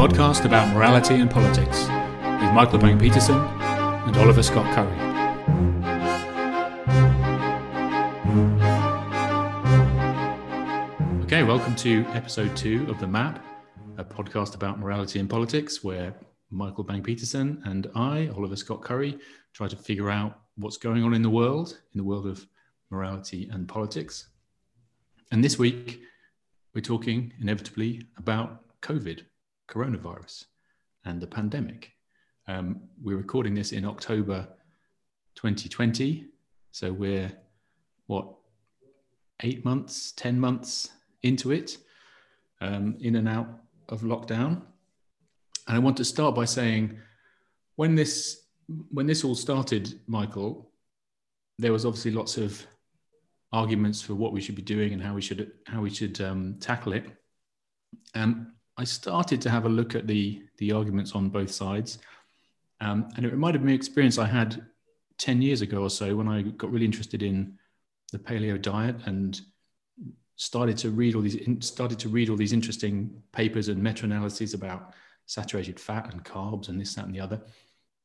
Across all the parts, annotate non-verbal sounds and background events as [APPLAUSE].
podcast about morality and politics with Michael Bang Petersen and Oliver Scott Curry. Okay, welcome to episode two of The Map, a podcast about morality and politics where Michael Bang Petersen and I, Oliver Scott Curry, try to figure out what's going on in the world, in the world of morality and politics. And this week, we're talking inevitably about COVID, coronavirus, and the pandemic. Um, we're recording this in October 2020. So we're, what, eight months, 10 months into it, um, in and out of lockdown. And I want to start by saying when this when this all started, Michael, there was obviously lots of arguments for what we should be doing and how we should how we should um, tackle it. And I started to have a look at the the arguments on both sides, um, and it reminded me of an experience I had ten years ago or so when I got really interested in the paleo diet and started to read all these started to read all these interesting papers and meta-analyses about saturated fat and carbs and this that and the other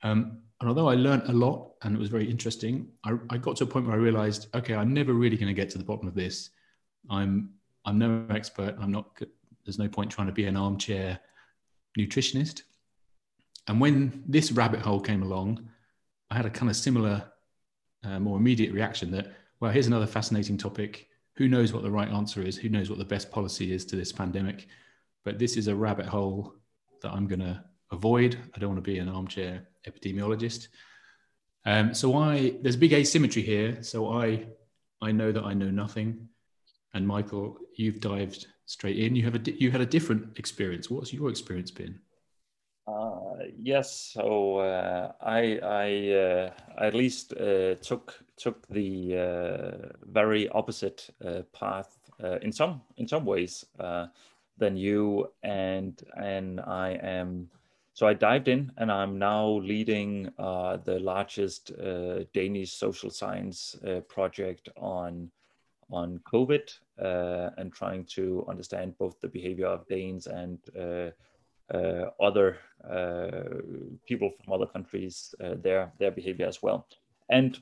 um, and although I learned a lot and it was very interesting, I, I got to a point where I realized, okay, I'm never really going to get to the bottom of this. I'm I'm no expert. I'm not. There's no point trying to be an armchair nutritionist. And when this rabbit hole came along, I had a kind of similar, uh, more immediate reaction that, well, here's another fascinating topic. Who knows what the right answer is? Who knows what the best policy is to this pandemic? But this is a rabbit hole that I'm going to avoid. I don't want to be an armchair epidemiologist. Um, so I there's big asymmetry here. So I I know that I know nothing, and Michael, you've dived straight in. You have a you had a different experience. What's your experience been? Uh, yes, so uh, I I, uh, at least uh, took took the uh, very opposite uh, path in some in some ways than you, and and I am so I dived in and I'm now leading the largest Danish social science project on, on COVID uh, and trying to understand both the behavior of Danes and uh, uh, other people from other countries, their, their behavior as well. And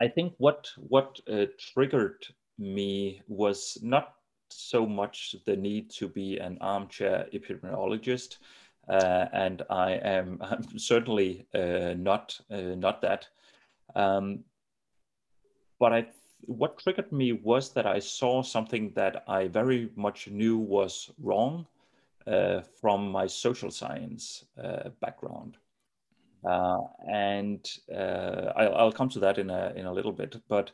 I think what, what triggered me was not so much the need to be an armchair epidemiologist, uh, and I am [LAUGHS] I'm certainly uh, not uh, not that. Um, but I, what triggered me was that I saw something that I very much knew was wrong uh, from my social science uh, background. Uh, and I'll, I'll, come to that in a in a little bit, but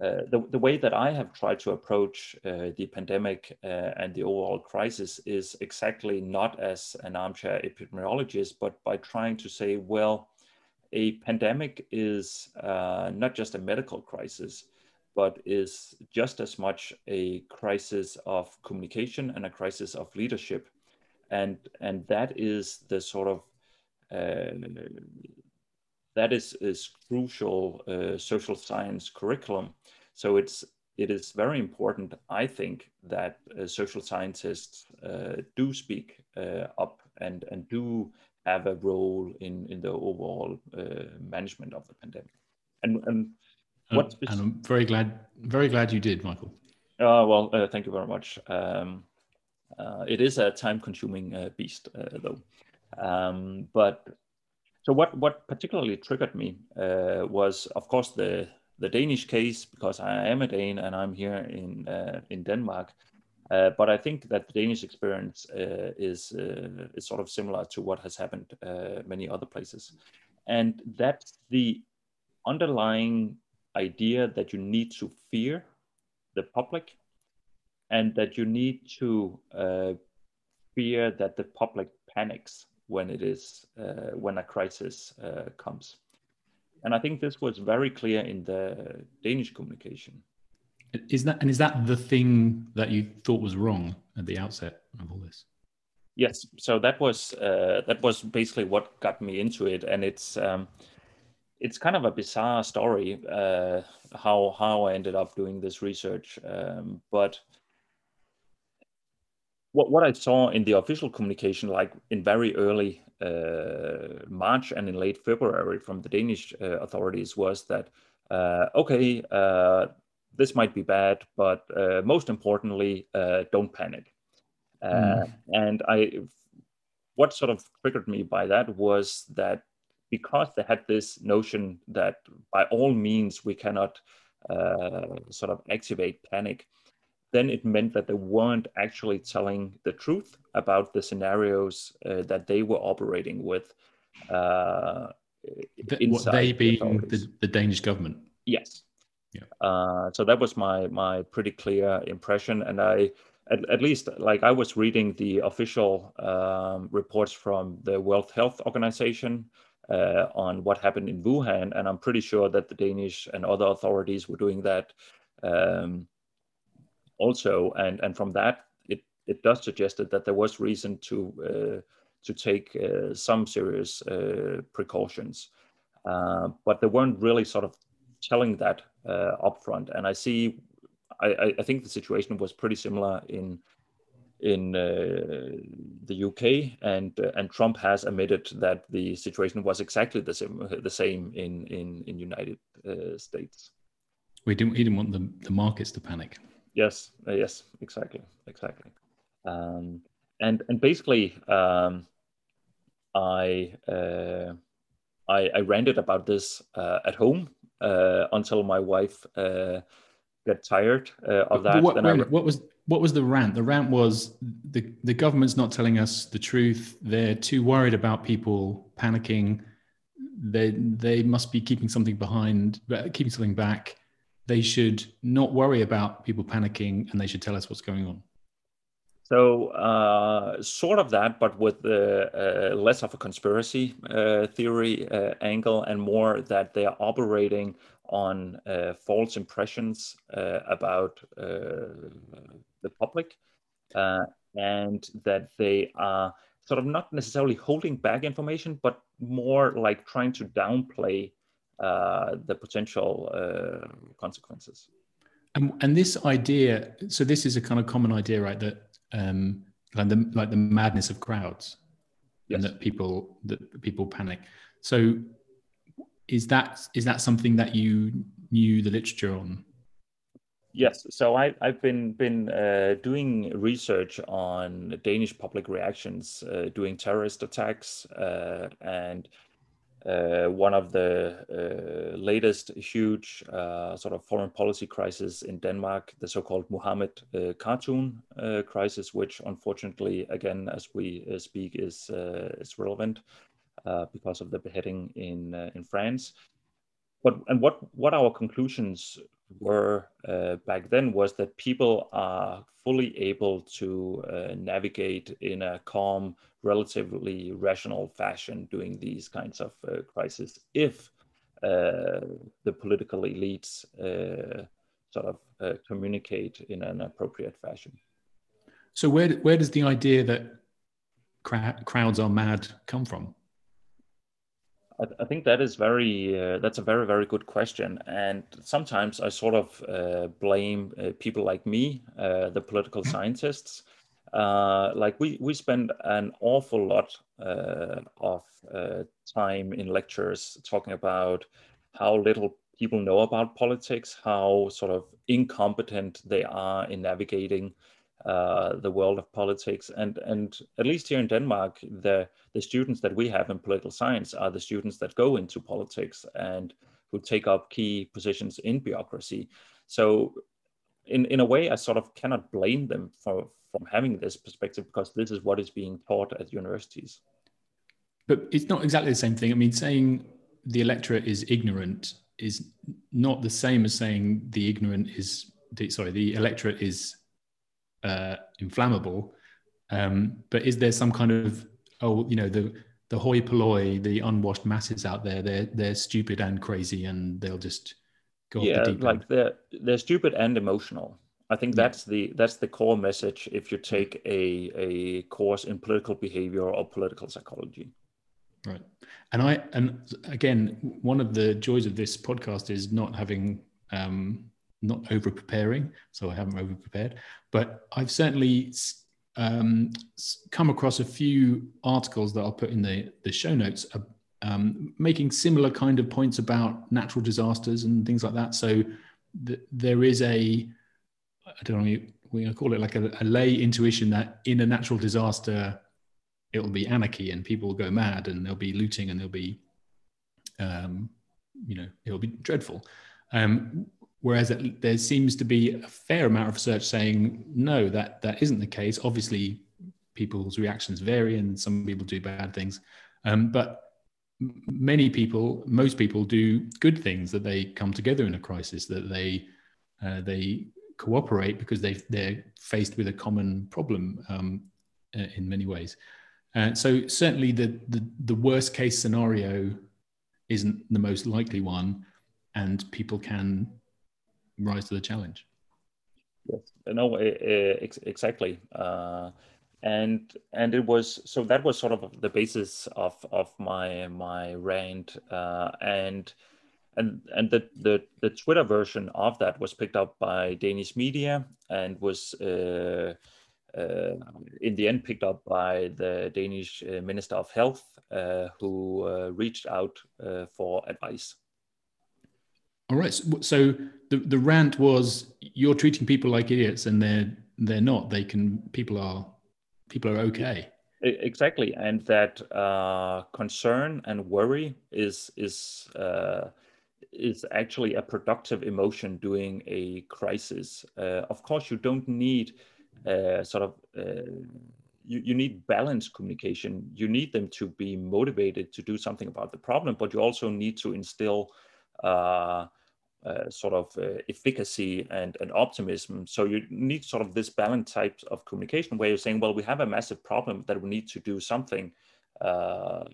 uh, the, the way that I have tried to approach uh, the pandemic uh, and the overall crisis is exactly not as an armchair epidemiologist, but by trying to say, well, a pandemic is uh, not just a medical crisis, but is just as much a crisis of communication and a crisis of leadership. And, and that is the sort of uh, that is, is crucial uh, social science curriculum. So it's it is very important, I think, that uh, social scientists uh, do speak uh, up and and do have a role in in the overall uh, management of the pandemic. And and what and I'm very glad very glad you did, Michael. Uh, well, uh, thank you very much. Um, it is a time-consuming beast, though. Um, but so what what particularly triggered me uh, was, of course, the the Danish case because I am a Dane and I'm here in uh, in Denmark. Uh, but I think that the Danish experience uh, is uh, is sort of similar to what has happened uh, many other places, and that's the underlying idea that you need to fear the public, and that you need to uh, fear that the public panics when it is uh, when a crisis uh, comes. And I think this was very clear in the Danish communication. Is that and is that the thing that you thought was wrong at the outset of all this? Yes. So that was uh, that was basically what got me into it, and it's um, it's kind of a bizarre story uh, how how I ended up doing this research, um, but what, what I saw in the official communication, like in very early uh, March and in late February from the Danish uh, authorities, was that uh, okay, uh, this might be bad, but uh, most importantly, uh, don't panic. Mm. And I, what sort of triggered me by that was that because they had this notion that by all means we cannot sort of activate panic then it meant that they weren't actually telling the truth about the scenarios uh, that they were operating with. Uh, the, what they being the, the, Danish government? Yes. Yeah. Uh, so that was my my pretty clear impression, and I. At, at least, like I was reading the official um, reports from the World Health Organization uh, on what happened in Wuhan, and I'm pretty sure that the Danish and other authorities were doing that um, also, and and from that, it it does suggest that there was reason to uh, to take uh, some serious uh, precautions, uh, but they weren't really sort of telling that uh, upfront. And I see, I, I think the situation was pretty similar in in uh, the UK, and uh, and Trump has admitted that the situation was exactly the same the same in in in United uh, States. We didn't. He didn't want the, the markets to panic. Yes, uh, yes, exactly, exactly. Um, and and basically, um, I, uh, I I ranted about this uh, at home uh, until my wife uh, got tired uh, of that. What, I... what was what was the rant? The rant was the the government's not telling us the truth. They're too worried about people panicking. They they must be keeping something behind, keeping something back they should not worry about people panicking and they should tell us what's going on? So, uh, sort of that, but with uh, uh, less of a conspiracy uh, theory uh, angle and more that they are operating on uh, false impressions about the public and that they are sort of not necessarily holding back information, but more like trying to downplay uh, the potential uh, consequences. And, and this idea, so this is a kind of common idea, right? That um, like the like the madness of crowds, yes. and that people that people panic. So, is that is that something that you knew the literature on? Yes, so I, I've been been uh, doing research on Danish public reactions, uh, doing terrorist attacks, uh, and uh, one of the uh, latest huge uh, sort of foreign policy crisis in Denmark, the so-called Mohammed uh, cartoon crisis, which unfortunately, again, as we speak, is is relevant because of the beheading in in France. But and what what our conclusions were back then was that people are fully able to navigate in a calm relatively rational fashion doing these kinds of uh, crises if uh, the political elites uh, sort of uh, communicate in an appropriate fashion. So where where does the idea that crowds are mad come from? I, I think that is very uh, that's a very very good question, and sometimes I sort of uh, blame people like me, the political mm-hmm. scientists, uh, like we we spend an awful lot uh, of uh, time in lectures talking about how little people know about politics, how sort of incompetent they are in navigating uh, the world of politics, and and at least here in Denmark, the the students that we have in political science are the students that go into politics and who take up key positions in bureaucracy. So in, in a way, I sort of cannot blame them for, from having this perspective because this is what is being taught at universities. But it's not exactly the same thing. I mean, saying the electorate is ignorant is not the same as saying the ignorant is sorry, the electorate is uh, inflammable. Um, but is there some kind of oh, you know, the the hoi polloi, the unwashed masses out there, they're they're stupid and crazy, and they'll just go yeah, like they're they're stupid and emotional. I think that's the that's the core message if you take a a course in political behavior or political psychology. Right. And I and again, one of the joys of this podcast is not having um not over preparing, so I haven't over prepared, but I've certainly um, come across a few articles that I'll put in the, the show notes uh, um, making similar kind of points about natural disasters and things like that. So th- there is a, I don't know, to call it like a, a, lay intuition that in a natural disaster, it'll be anarchy and people will go mad and there'll be looting and there'll be, um, you know, it'll be dreadful. Um, whereas it, there seems to be a fair amount of research saying no, that that isn't the case. Obviously, people's reactions vary, and some people do bad things, um, but many people, most people, do good things. That they come together in a crisis. That they uh, they cooperate because they they're faced with a common problem um, uh, in many ways. Uh, so certainly the, the the worst case scenario isn't the most likely one, and people can rise to the challenge. Yes, no, ex- exactly. Uh, and and it was so that was sort of the basis of of my my rant uh, and and and the, the the Twitter version of that was picked up by Danish media and was uh, uh, in the end picked up by the Danish uh, Minister of Health, uh, who uh, reached out for advice. All right. So, so, the the rant was you're treating people like idiots, and they're they're not. They can. People are people are okay. Exactly, and that uh, concern and worry is is uh, is actually a productive emotion during a crisis. Uh, of course, you don't need uh, sort of. Uh, you, you need balanced communication. You need them to be motivated to do something about the problem, but you also need to instill sort of uh, efficacy and, and optimism. So you need sort of this balanced type of communication where you're saying, well, we have a massive problem that we need to do something uh,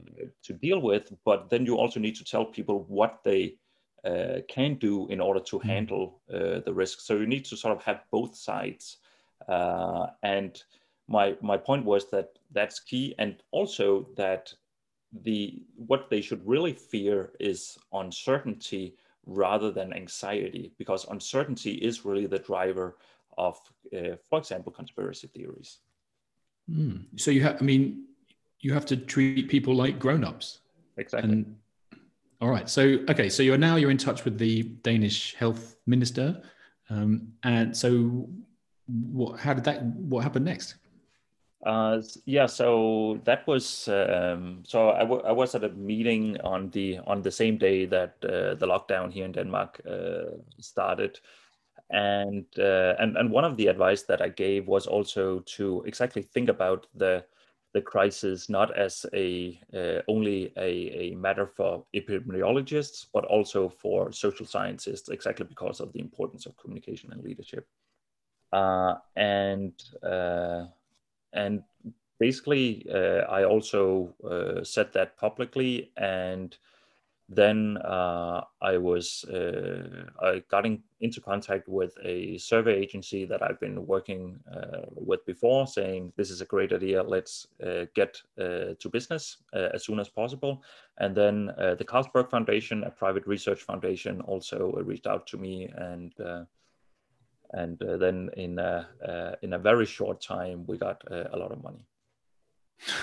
to deal with, but then you also need to tell people what they uh, can do in order to mm. handle uh, the risk. So you need to sort of have both sides. Uh, and my my point was that that's key, and also that the what they should really fear is uncertainty rather than anxiety, because uncertainty is really the driver of, uh, for example, conspiracy theories. Mm. So you have, I mean, you have to treat people like grown-ups. Exactly. And, all right. So okay. So you're now you're in touch with the Danish health minister, um, and so what? How did that? What happened next? Uh, yeah, so that was um, so I, I was at a meeting on the on the same day that uh, the lockdown here in Denmark uh, started, and uh, and and one of the advice that I gave was also to exactly think about the the crisis not as a uh, only a, a matter for epidemiologists but also for social scientists exactly because of the importance of communication and leadership. Uh, and and basically uh, i also uh, said that publicly. And then uh, i was uh, i got in, into contact with a survey agency that i've been working uh, with before saying this is a great idea. Let's uh, get to business as soon as possible. And then the carlsberg foundation a private research foundation also reached out to me and and uh, then in a, uh, in a very short time we got uh, a lot of money.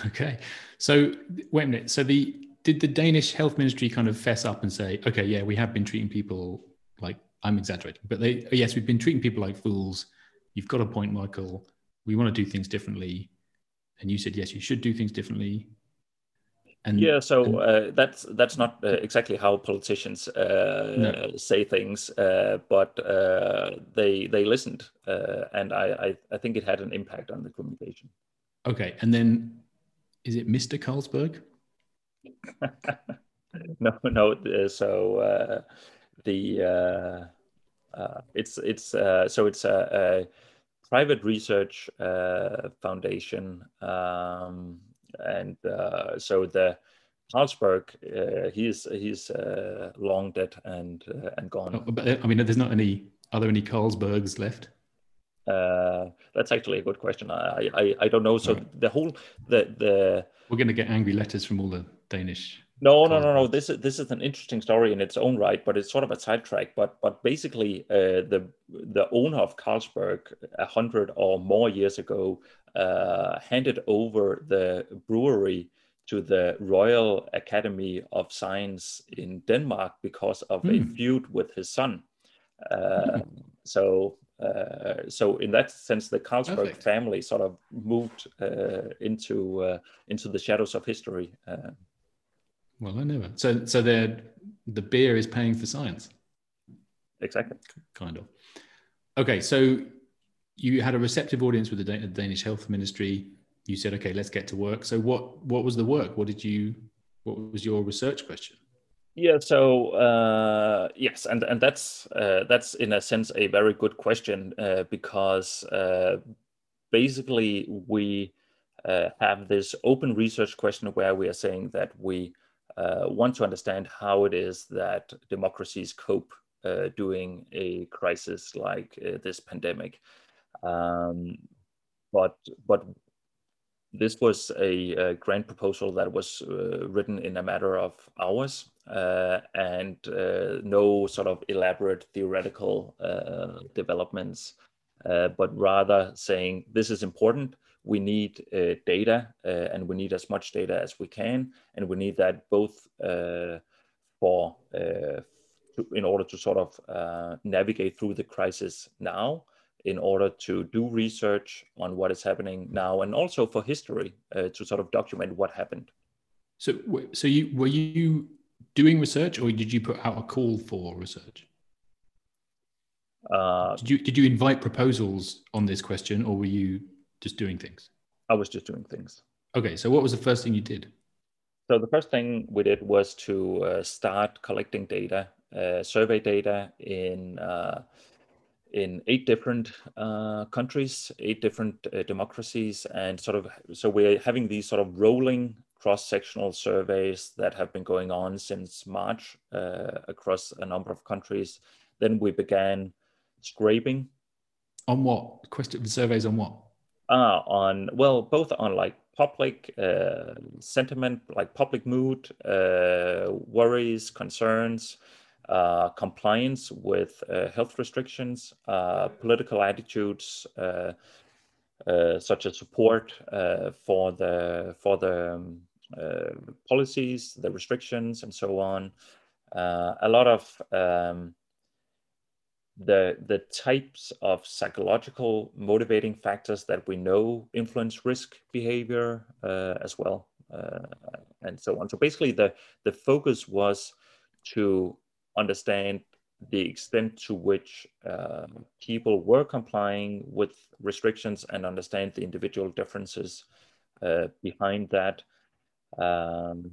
Okay. So wait a minute. So the did the danish health ministry kind of fess up and say okay yeah we have been treating people like i'm exaggerating but they oh, yes we've been treating people like fools. You've got a point michael. We want to do things differently. And you said yes you should do things differently and, yeah, so and, uh, that's that's not uh, exactly how politicians uh, no. say things, uh, but uh, they they listened, uh, and I, I, I think it had an impact on the communication. Okay, and then is it Mr. Carlsberg? [LAUGHS] no, no. So the it's it's so it's a, a private research foundation. Um, and uh, so the Carlsberg, uh, he's he's uh, long dead and uh, and gone. Oh, but uh, I mean, there's not any. Are there any Carlsbergs left? Uh, that's actually a good question. I I, I don't know. So right. the whole the the we're going to get angry letters from all the Danish No, no, no, no. This is this is an interesting story in its own right, but it's sort of a sidetrack. But but basically, uh, the the owner of Carlsberg a hundred or more years ago handed over the brewery to the Royal Academy of Science in Denmark because of mm. a hmm. feud with his son. Uh. So uh, so in that sense, the Carlsberg Perfect. family sort of moved uh, into uh, into the shadows of history. Uh. well, I never. So so the the beer is paying for science. Exactly. Kind of. Okay, so you had a receptive audience with the Danish Health Ministry. You said, okay, let's get to work. So what what was the work? What did you? What was your research question? Yeah. So uh, yes, and and that's uh, that's in a sense a very good question uh, because uh, basically we uh, have this open research question where we are saying that we uh, want to understand how it is that democracies cope during a crisis like this pandemic. Um, but but this was a, a grant proposal that was uh, written in a matter of hours uh, and uh, no sort of elaborate theoretical uh, developments, uh, but rather saying this is important. We need uh, data and we need as much data as we can. And we need that both for in order to sort of navigate through the crisis now in order to do research on what is happening now and also for history uh, to sort of document what happened. So, so you were you doing research, or did you put out a call for research? Uh, did you did you invite proposals on this question, or were you just doing things? I was just doing things. Okay, so what was the first thing you did? So the first thing we did was to uh, start collecting data, uh, survey data in uh, in eight different uh, countries, eight different uh, democracies, and sort of so we're having these sort of rolling cross-sectional surveys that have been going on since March uh, across a number of countries. Then we began scraping. On what? Question surveys on what? Uh, on well, both on like public uh, sentiment, like public mood, uh, worries, concerns, uh, compliance with uh, health restrictions, uh, political attitudes, uh, uh, such as support for the for the um, policies, the restrictions, and so on. a lot of um, the the types of psychological motivating factors that we know influence risk behavior as well, and so on. So basically, the the focus was to understand the extent to which uh, people were complying with restrictions and understand the individual differences uh, behind that. Um,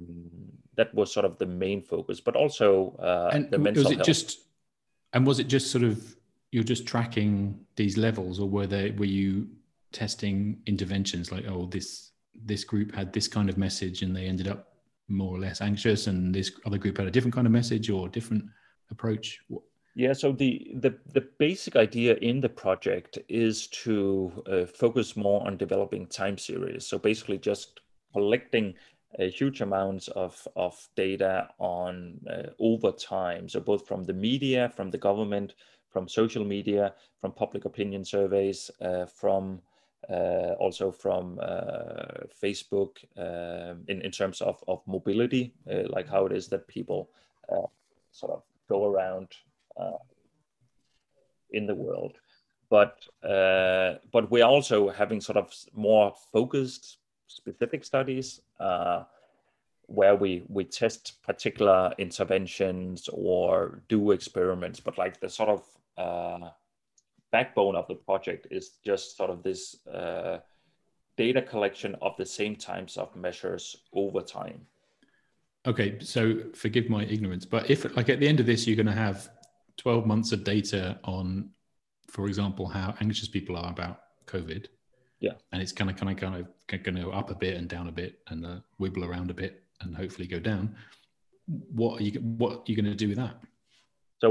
that was sort of the main focus, but also uh, and the mental was it health. Just, and was it just sort of you're just tracking these levels, or were they were you testing interventions like oh this this group had this kind of message and they ended up more or less anxious and this other group had a different kind of message or different approach? Yeah so the the, the basic idea in the project is to uh, focus more on developing time series. So basically just collecting a huge amounts of, of data on uh, over time. So both from the media from the government from social media from public opinion surveys uh, from also from uh, Facebook um, in, in terms of, of mobility, uh, like how it is that people sort of go around in the world. But but we're also having sort of more focused specific studies where we we test particular interventions or do experiments but like the sort of uh, backbone of the project is just sort of this uh, data collection of the same types of measures over time. Okay, so forgive my ignorance, but if like at the end of this, you're going to have 12 months of data on, for example, how anxious people are about COVID. Yeah. And it's kind of kind of kind of going to go up a bit and down a bit and uh, wiggle around a bit and hopefully go down. What are you what are you going to do with that? So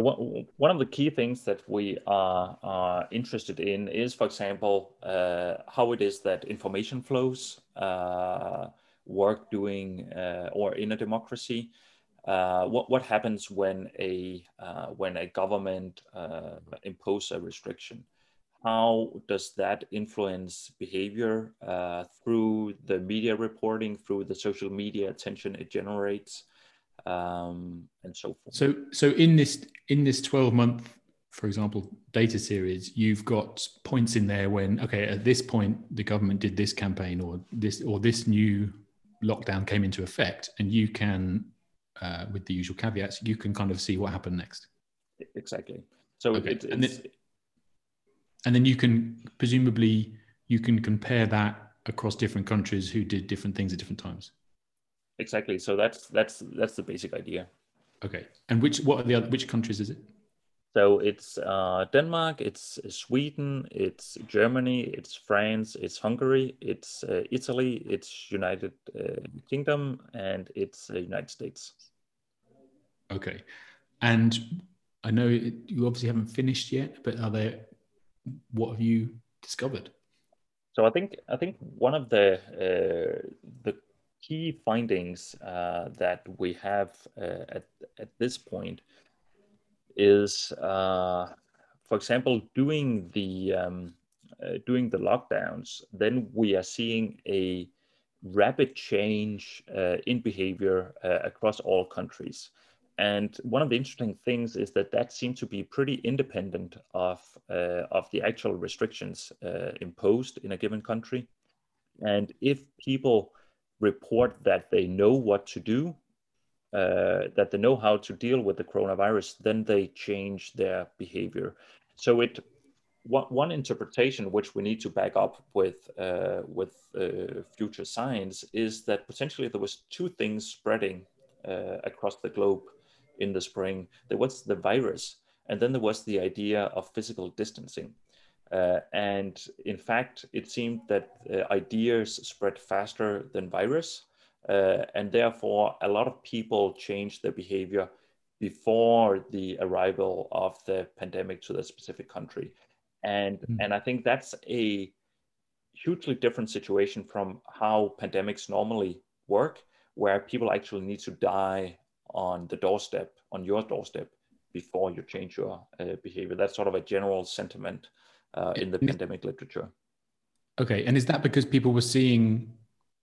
one of the key things that we are, are interested in is, for example, uh, how it is that information flows uh, work doing uh, or in a democracy. Uh, what what happens when a uh, when a government uh, impose a restriction? How does that influence behavior uh, through the media reporting, through the social media attention it generates, um, and so forth? So so in this in this twelve month, for example, data series, you've got points in there when okay at this point the government did this campaign or this or this new lockdown came into effect, and you can uh, with the usual caveats, you can kind of see what happened next. Exactly. So okay. it, and, then, and then you can presumably you can compare that across different countries who did different things at different times. Exactly. So that's that's that's the basic idea. Okay. And which what are the other which countries is it? So it's uh, Denmark, it's Sweden, it's Germany, it's France, it's Hungary, it's uh, Italy, it's United uh, Kingdom, and it's uh, United States. Okay, and I know you obviously haven't finished yet, but are there? What have you discovered? So I think I think one of the uh, the key findings uh, that we have at at this point is, uh, for example, doing the um, uh, doing the lockdowns, then we are seeing a rapid change uh, in behavior uh, across all countries. And one of the interesting things is that that seems to be pretty independent of uh, of the actual restrictions uh, imposed in a given country. And if people report that they know what to do uh, that they know how to deal with the coronavirus, then they change their behavior. So it one, interpretation which we need to back up with uh, with uh, future science is that potentially there was two things spreading uh, across the globe in the spring. There was the virus, and then there was the idea of physical distancing. Uh, and in fact, it seemed that uh, ideas spread faster than virus. Uh, and therefore, a lot of people changed their behavior before the arrival of the pandemic to the specific country. And, mm. and I think that's a hugely different situation from how pandemics normally work, where people actually need to die on the doorstep, on your doorstep, before you change your uh, behavior. That's sort of a general sentiment uh, in the pandemic literature. Okay, and is that because people were seeing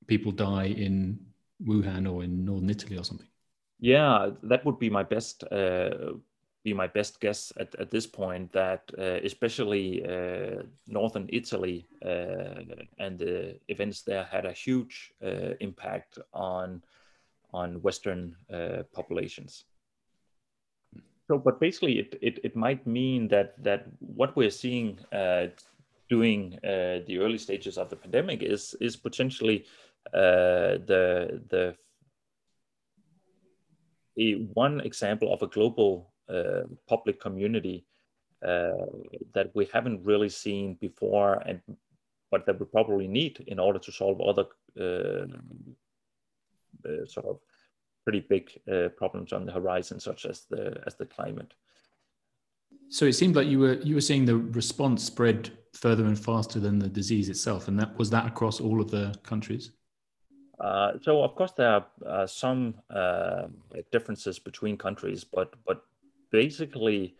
people die in Wuhan or in northern Italy or something? Yeah, that would be my best uh, be my best guess at, at this point. That uh, especially uh, northern Italy uh, and the events there had a huge uh, impact on on Western uh, populations. So, but basically, it, it, it might mean that that what we're seeing during the early stages of the pandemic is is potentially uh, the the a, one example of a global uh, public community uh, that we haven't really seen before, and but that we probably need in order to solve other uh, uh, sort of pretty big uh, problems on the horizon, such as the as the climate. So it seemed like you were you were seeing the response spread further and faster than the disease itself, and that was that across all of the countries. Uh, so of course there are uh, some uh, differences between countries, but but basically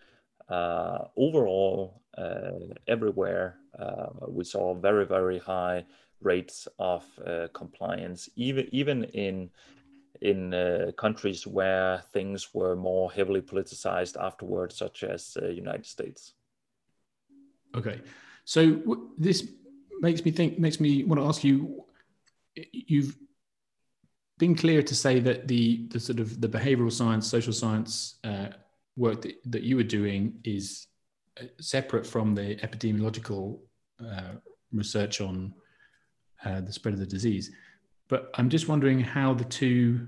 uh, overall uh, everywhere we saw very very high rates of compliance, even even in in countries where things were more heavily politicized afterwards, such as the United States. Okay, so w- this makes me think makes me want to ask you you've been clear to say that the the sort of the behavioral science, social science uh, work that, that you were doing is uh, separate from the epidemiological uh, research on uh, the spread of the disease. But I'm just wondering how the two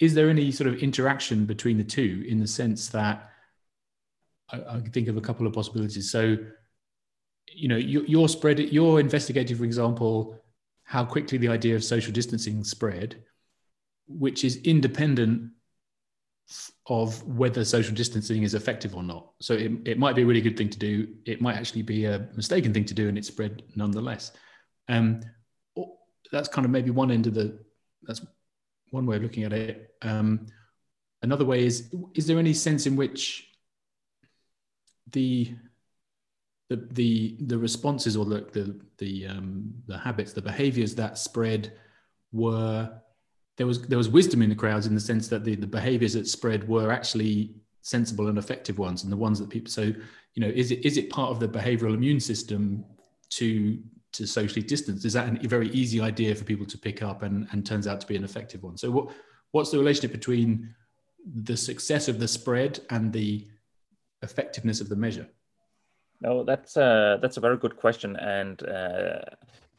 is there any sort of interaction between the two in the sense that I, I think of a couple of possibilities. So, you know, your, your spread, your investigating, for example, how quickly the idea of social distancing spread which is independent of whether social distancing is effective or not. So it, it might be a really good thing to do. It might actually be a mistaken thing to do, and it spread nonetheless. Um, that's kind of maybe one end of the that's one way of looking at it. Um, another way is: is there any sense in which the the the the responses or the the the, um, the habits, the behaviors that spread were there was there was wisdom in the crowds in the sense that the, the behaviors that spread were actually sensible and effective ones and the ones that people so you know is it is it part of the behavioral immune system to to socially distance. Is that a very easy idea for people to pick up and and turns out to be an effective one? So what what's the relationship between the success of the spread and the effectiveness of the measure? No that's uh that's a very good question. And uh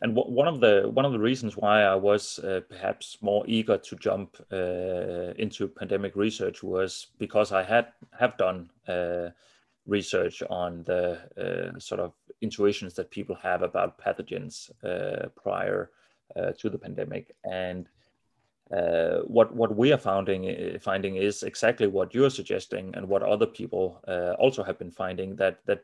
and one of the one of the reasons why I was uh, perhaps more eager to jump uh, into pandemic research was because I had have done uh, research on the uh, sort of intuitions that people have about pathogens uh, prior uh, to the pandemic, and what what we are finding finding is exactly what you're suggesting, and what other people also have been finding that that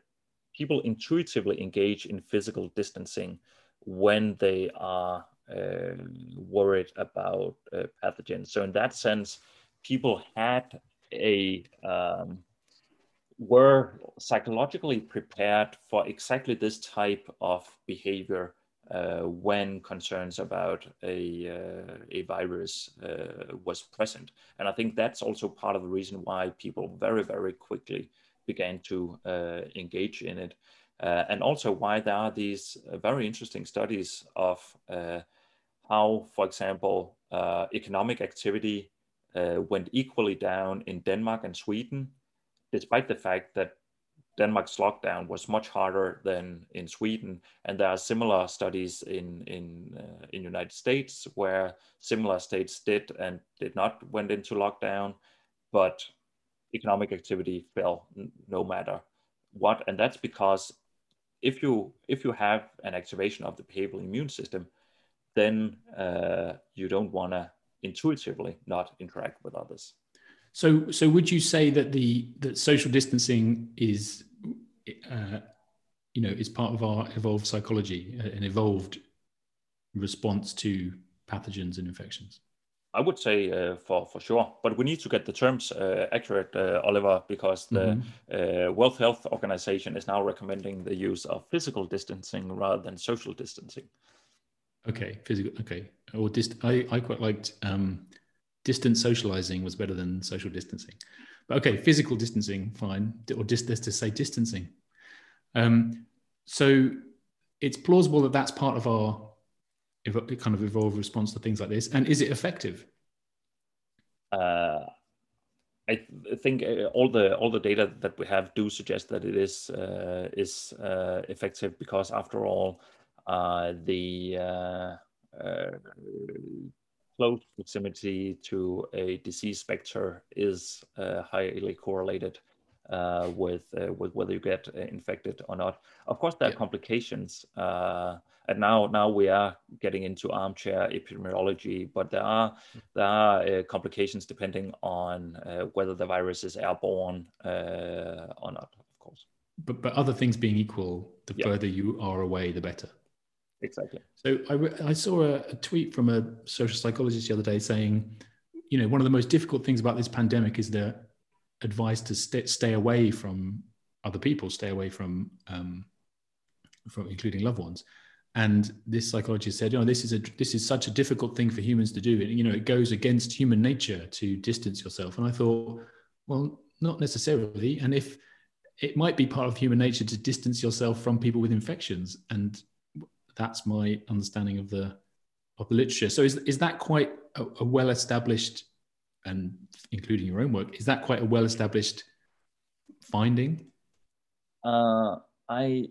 people intuitively engage in physical distancing when they are uh, worried about uh, pathogens. So in that sense, people had a um, were psychologically prepared for exactly this type of behavior uh, when concerns about a, uh, a virus uh, was present. And I think that's also part of the reason why people very, very quickly began to uh, engage in it uh, and also why there are these uh, very interesting studies of how, for example, economic activity went equally down in Denmark and Sweden, despite the fact that Denmark's lockdown was much harder than in Sweden, and there are similar studies in in uh, in United States where similar states did and did not went into lockdown, but economic activity fell no matter what, and that's because if you if you have an activation of the behavioral immune system, then uh, you don't want to intuitively not interact with others. So, so would you say that the that social distancing is, uh, you know, is part of our evolved psychology, an evolved response to pathogens and infections? I would say uh, for for sure, but we need to get the terms uh, accurate, uh, Oliver, because the mm-hmm. World Health Organization is now recommending the use of physical distancing rather than social distancing. Okay, physical. Okay, or dist- I I quite liked um, distance socializing was better than social distancing, but okay, physical distancing fine, or just let's just say distancing. Um, so it's plausible that that's part of our kind of evolved response to things like this? And is it effective? Uh, I think uh, all the all the data that we have do suggest that it is uh, is uh, effective because after all, uh, the uh, close proximity to a disease vector is highly correlated with with whether you get infected or not. Of course, there are yeah. complications and now now we are getting into armchair epidemiology but there are there are uh, complications depending on uh, whether the virus is airborne uh, or not of course but but other things being equal the yeah. further you are away the better exactly so i, I saw a, a tweet from a social psychologist the other day saying you know one of the most difficult things about this pandemic is the advice to st- stay away from other people stay away from um, from including loved ones and this psychologist said, "You know, this is a this is such a difficult thing for humans to do. You know, it goes against human nature to distance yourself." And I thought, well, not necessarily. And if it might be part of human nature to distance yourself from people with infections, and that's my understanding of the of the literature. So is is that quite a, a well established, and including your own work, is that quite a well established finding? Uh, I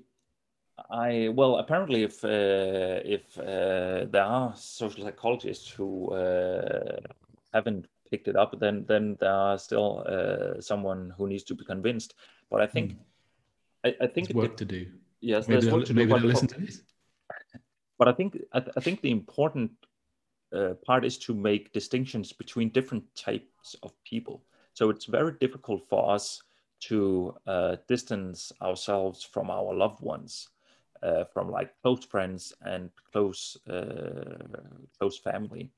I well, apparently, if uh, if uh, there are social psychologists who uh, haven't picked it up, then then there are still uh, someone who needs to be convinced. But I think, mm. I, I, think there's work it, to do. Yes, maybe there's work to maybe do. But, listen to this. But I think I, I think the important uh, part is to make distinctions between different types of people. So it's very difficult for us to uh, distance ourselves from our loved ones uh, from like close friends and close uh, close family.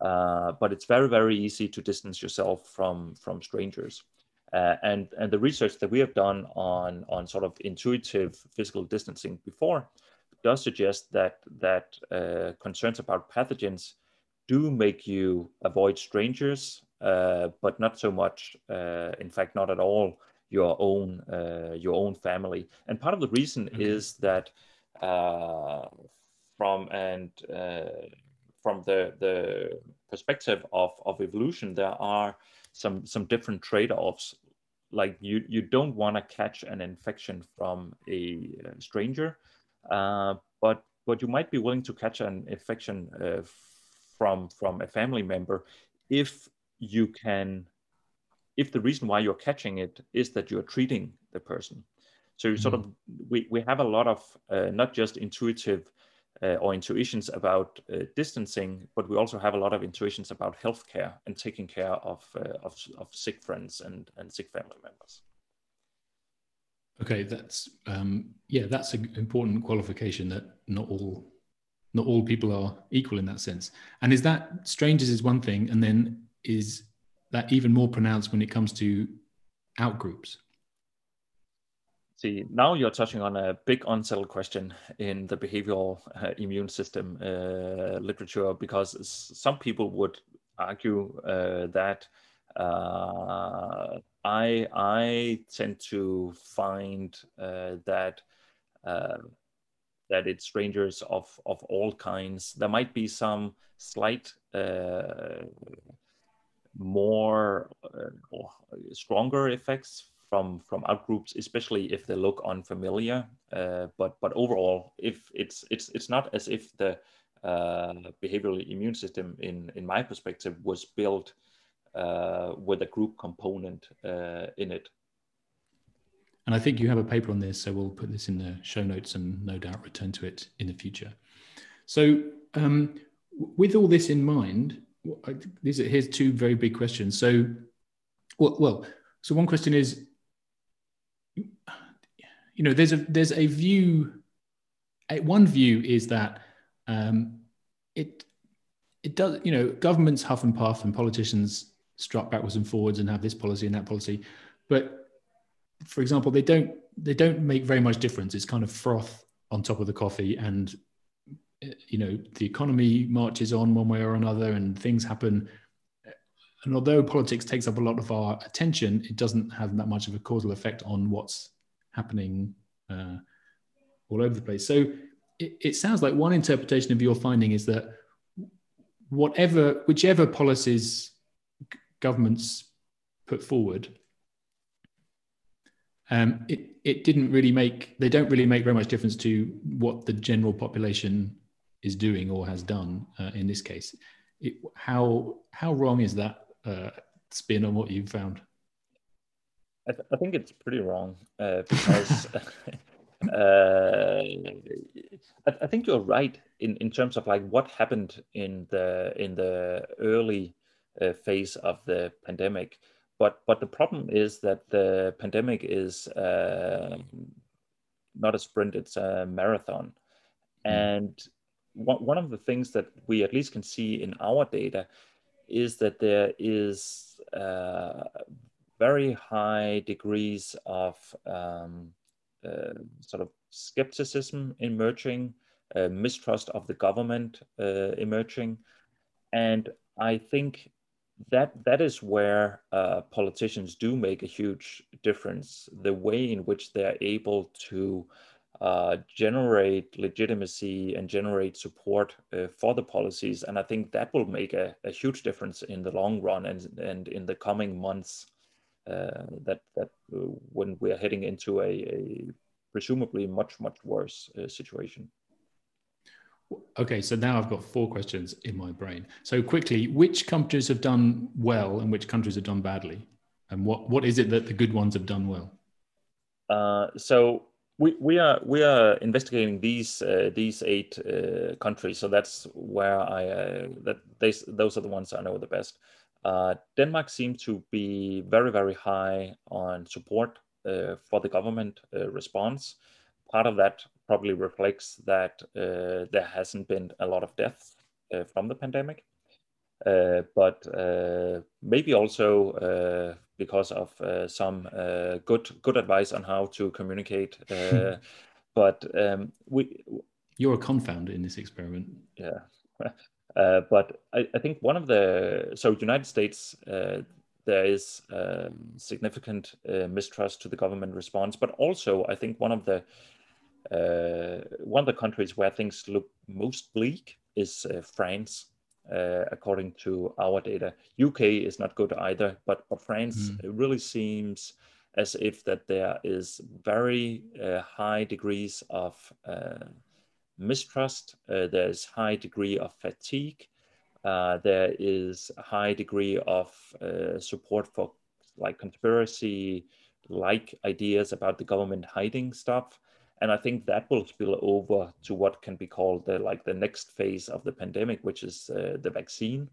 uh, but it's very very easy to distance yourself from from strangers. Uh, and and the research that we have done on on sort of intuitive physical distancing before does suggest that that uh, concerns about pathogens do make you avoid strangers, uh, but not so much. Uh, in fact, not at all your own uh, your own family. And part of the reason okay. is that uh, from and from the the perspective of of evolution, there are some some different trade-offs like you you don't want to catch an infection from a stranger but but you might be willing to catch an infection uh, from from a family member if you can if the reason why you're catching it is that you're treating the person so mm-hmm. sort of we, we have a lot of uh, not just intuitive uh, or intuitions about uh, distancing, but we also have a lot of intuitions about healthcare and taking care of, uh, of, of, sick friends and, and sick family members. Okay, that's um, yeah, that's an important qualification that not all not all people are equal in that sense. And is that strangers is one thing, and then is that even more pronounced when it comes to out groups? See, now you're touching on a big unsettled question in the behavioral uh, immune system uh, literature because some people would argue uh, that uh, I I tend to find uh, that uh, that it's strangers of of all kinds. There might be some slight more or stronger effects from from outgroups, especially if they look unfamiliar. Uh, but but overall, if it's it's it's not as if the uh, behavioral immune system, in in my perspective, was built uh, with a group component uh, in it. And I think you have a paper on this, so we'll put this in the show notes and no doubt return to it in the future. So, um, with all this in mind, these here's two very big questions. So, well, well, so one question is you know there's a there's a view one view is that um, it it does you know governments huff and puff and politicians strut backwards and forwards and have this policy and that policy. But for example they don't they don't make very much difference. It's kind of froth on top of the coffee and you know the economy marches on one way or another and things happen. And although politics takes up a lot of our attention it doesn't have that much of a causal effect on what's happening uh, all over the place. So it, it sounds like one interpretation of your finding is that whatever, whichever policies governments put forward, um, it, it didn't really make, they don't really make very much difference to what the general population is doing or has done uh, in this case. It, how, how wrong is that uh, spin on what you've found? I, th- I think it's pretty wrong uh, because [LAUGHS] [LAUGHS] uh, I, I, think you're right in, in terms of like what happened in the in the early uh, phase of the pandemic. But but the problem is that the pandemic is uh, not a sprint; it's a marathon, mm. and one, one of the things that we at least can see in our data is that there is uh, very high degrees of um, uh, sort of skepticism emerging, uh, mistrust of the government uh, emerging, and I think that that is where uh, politicians do make a huge difference. The way in which they're able to uh, generate legitimacy and generate support uh, for the policies. And I think that will make a, a, huge difference in the long run and, and in the coming months uh, that that uh, when we are heading into a, a presumably much much worse uh, situation. Okay, so now I've got four questions in my brain. So quickly, which countries have done well and which countries have done badly, and what what is it that the good ones have done well? Uh, so we, we are we are investigating these uh, these eight uh, countries. So that's where I uh, that they, those are the ones I know the best. Uh, Denmark seems to be very, very high on support uh, for the government response. Part of that probably reflects that uh, there hasn't been a lot of deaths uh, from the pandemic. uh, but uh, maybe also uh, because of some good good advice on how to communicate. [LAUGHS] but um, we you're a confounder in this experiment. Yeah. [LAUGHS] Uh, but I, I, think one of the so United States uh, there is um, significant uh, mistrust to the government response, but also I think one of the one of the countries where things look most bleak is France uh, according to our data. UK is not good either, but, but France mm. really seems as if that there is very uh, high degrees of uh, mistrust. Uh, there's high degree of fatigue. Uh, there is a high degree of uh, support for like conspiracy like ideas about the government hiding stuff and I think that will spill over to what can be called the like the next phase of the pandemic, which is uh, the vaccine.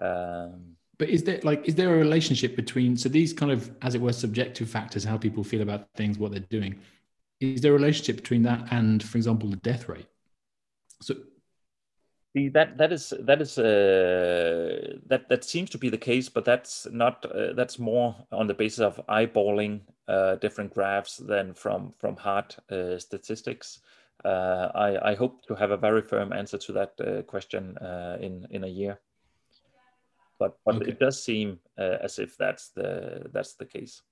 Um, but is there like is there a relationship between so these kind of as it were subjective factors, how people feel about things, what they're doing? Is there a relationship between that and, for example, the death rate? So See, that that is that is uh, that that seems to be the case, but that's not uh, that's more on the basis of eyeballing uh, different graphs than from from hard uh, statistics. Uh, I I hope to have a very firm answer to that uh, question in in a year. But but okay. it does seem as if that's the that's the case.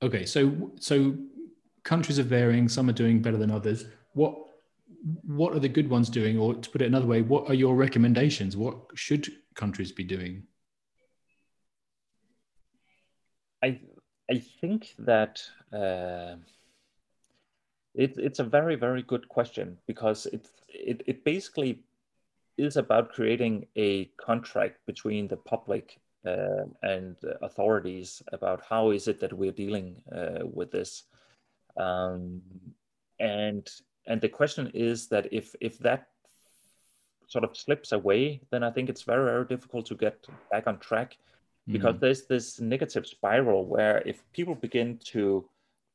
Okay, so so countries are varying. Some are doing better than others. What what are the good ones doing? Or to put it another way, what are your recommendations? What should countries be doing? I I think that uh, it, it's a very very good question because it, it it basically is about creating a contract between the public uh, and authorities about how is it that we're dealing uh, with this um, and and the question is that if if that sort of slips away, then I think it's very very difficult to get back on track because mm. there's this negative spiral where if people begin to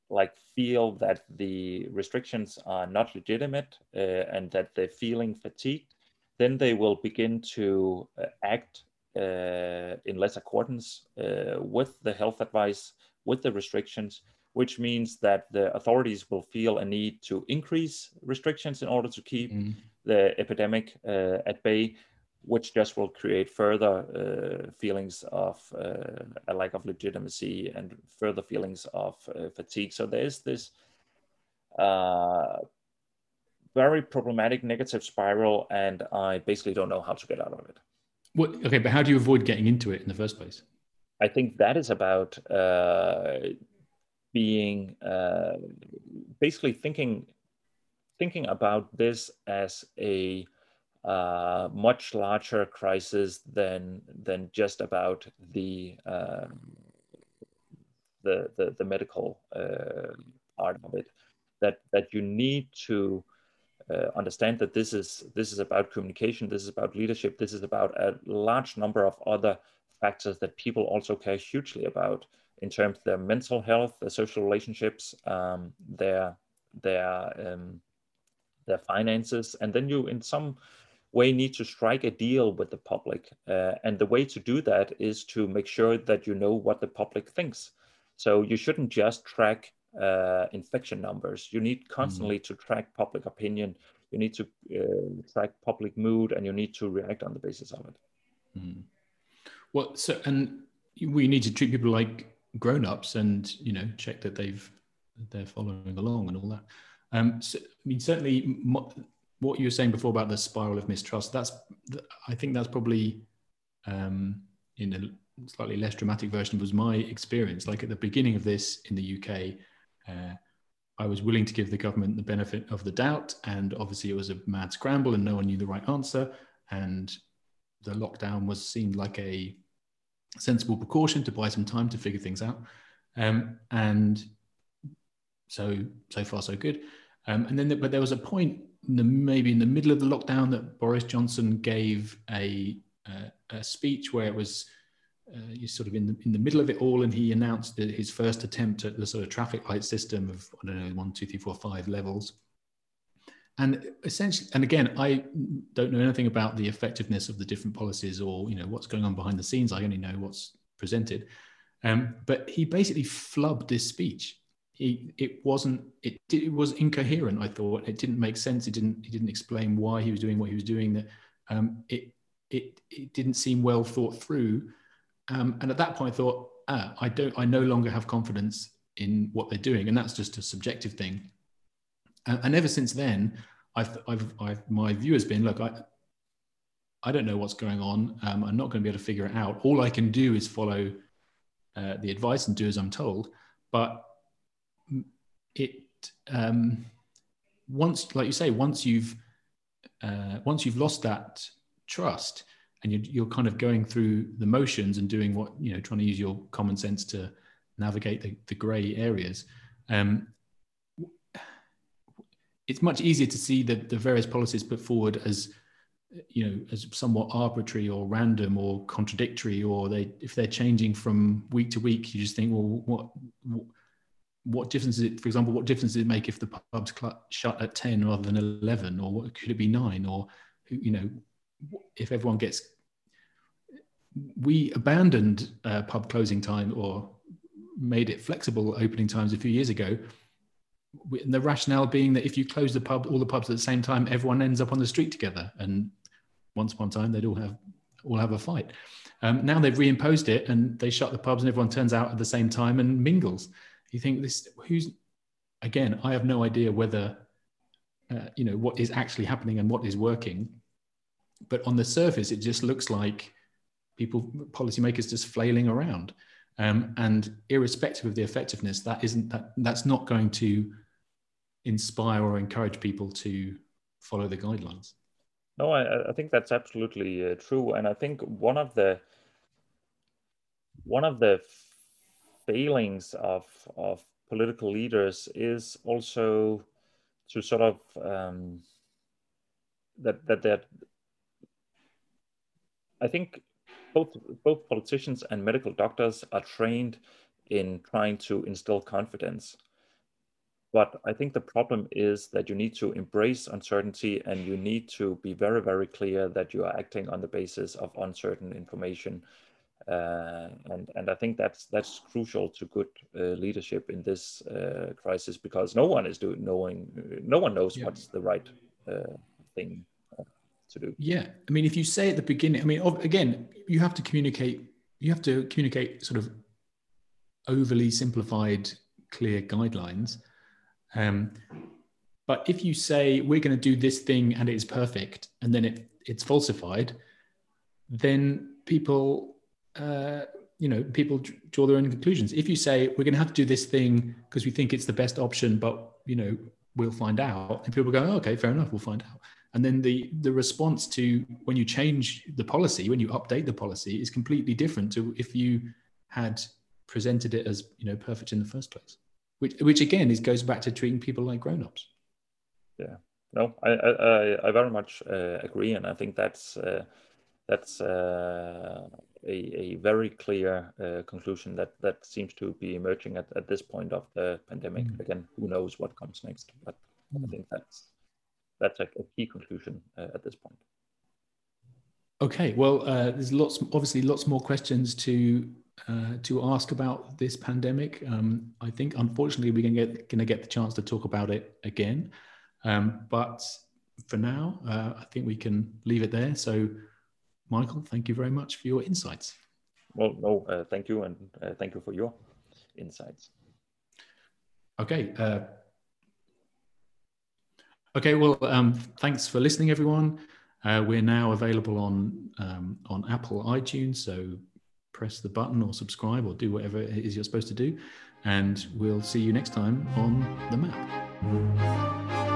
like feel that the restrictions are not legitimate uh, and that they're feeling fatigued, then they will begin to uh, act uh, in less accordance uh, with the health advice, with the restrictions, which means that the authorities will feel a need to increase restrictions in order to keep mm. the epidemic uh, at bay, which just will create further uh, feelings of uh, a lack of legitimacy and further feelings of uh, fatigue. So there's this uh, very problematic negative spiral, and I basically don't know how to get out of it. What, okay, but how do you avoid getting into it in the first place? I think that is about uh, being uh, basically thinking thinking about this as a uh, much larger crisis than than just about the um, the, the, the medical uh, part of it. That that you need to uh, understand that this is this is about communication. This is about leadership. This is about a large number of other factors that people also care hugely about in terms of their mental health, their social relationships, um, their their um, their finances, and then you in some way need to strike a deal with the public. Uh, and the way to do that is to make sure that you know what the public thinks. So you shouldn't just track uh, infection numbers. You need constantly mm-hmm. to track public opinion. You need to uh, track public mood, and you need to react on the basis of it. Mm-hmm. Well, so and we need to treat people like grown-ups and you know check that they've they're following along and all that. Um so, i mean certainly what you were saying before about the spiral of mistrust that's i think that's probably um in a slightly less dramatic version was my experience. Like at the beginning of this in the uk uh, i was willing to give the government the benefit of the doubt and obviously it was a mad scramble and no one knew the right answer. And the lockdown was seemed like a sensible precaution to buy some time to figure things out. Um, and so so far so good. Um, and then, the, but there was a point in the, maybe in the middle of the lockdown that Boris Johnson gave a, uh, a speech where it was uh, sort of in the in the middle of it all, and he announced his first attempt at the sort of traffic light system of I don't know one, two, three, four, five levels. And essentially, and again, I don't know anything about the effectiveness of the different policies or you know what's going on behind the scenes. I only know what's presented. Um, but he basically flubbed this speech. He, it wasn't it, it was incoherent. I thought it didn't make sense. It didn't he didn't explain why he was doing what he was doing. That um, it it it didn't seem well thought through. Um, and at that point, I thought, ah, I don't, I no longer have confidence in what they're doing, and that's just a subjective thing. And, and ever since then, I've, I've, I've, my view has been, look, I, I don't know what's going on. Um, I'm not going to be able to figure it out. All I can do is follow uh, the advice and do as I'm told. But it um, once, like you say, once you've uh, once you've lost that trust, and you're, you're kind of going through the motions and doing what you know, trying to use your common sense to navigate the, the grey areas. Um, it's much easier to see the, the various policies put forward as you know as somewhat arbitrary or random or contradictory or they if they're changing from week to week you just think well what what, what difference is it for example what difference does it make if the pubs cl- shut at 10 rather than 11 or what, could it be 9 or you know if everyone gets we abandoned uh, pub closing time or made it flexible opening times a few years ago the rationale being that if you close the pub, all the pubs at the same time, everyone ends up on the street together. And once upon a time, they'd all have all have a fight. Um, now they've reimposed it, and they shut the pubs, and everyone turns out at the same time and mingles. You think this? Who's again? I have no idea whether uh, you know what is actually happening and what is working. But on the surface, it just looks like people, policymakers, just flailing around. Um, and irrespective of the effectiveness, that isn't that that's not going to inspire or encourage people to follow the guidelines. No, I, I think that's absolutely uh, true, and I think one of the one of the failings of of political leaders is also to sort of um, that that that I think both both politicians and medical doctors are trained in trying to instill confidence. But I think the problem is that you need to embrace uncertainty and you need to be very, very clear that you are acting on the basis of uncertain information. Uh, and and I think that's that's crucial to good uh, leadership in this uh, crisis because no one is doing knowing no one knows yeah. what's the right uh, thing to do. Yeah, I mean, if you say at the beginning, I mean, again, you have to communicate. You have to communicate sort of overly simplified, clear guidelines. Um, but if you say we're going to do this thing and it is perfect, and then it it's falsified, then people, uh, you know, people draw their own conclusions. If you say we're going to have to do this thing because we think it's the best option, but you know, we'll find out, and people go, oh, okay, fair enough, we'll find out and then the the response to when you change the policy when you update the policy is completely different to if you had presented it as you know perfect in the first place which which again is goes back to treating people like grown-ups yeah no i i, I very much uh, agree and i think that's uh, that's uh, a, a very clear uh, conclusion that that seems to be emerging at, at this point of the pandemic mm. again who knows what comes next but mm. i think that's that's a, a key conclusion uh, at this point. Okay, well, uh, there's lots, obviously, lots more questions to uh, to ask about this pandemic. Um, I think, unfortunately, we're going to get going to get the chance to talk about it again. Um, but for now, uh, I think we can leave it there. So, Michael, thank you very much for your insights. Well, no, uh, thank you, and uh, thank you for your insights. Okay. Okay, well, um, thanks for listening, everyone. Uh, we're now available on um, on Apple iTunes, so press the button or subscribe or do whatever it is you're supposed to do, and we'll see you next time on the map.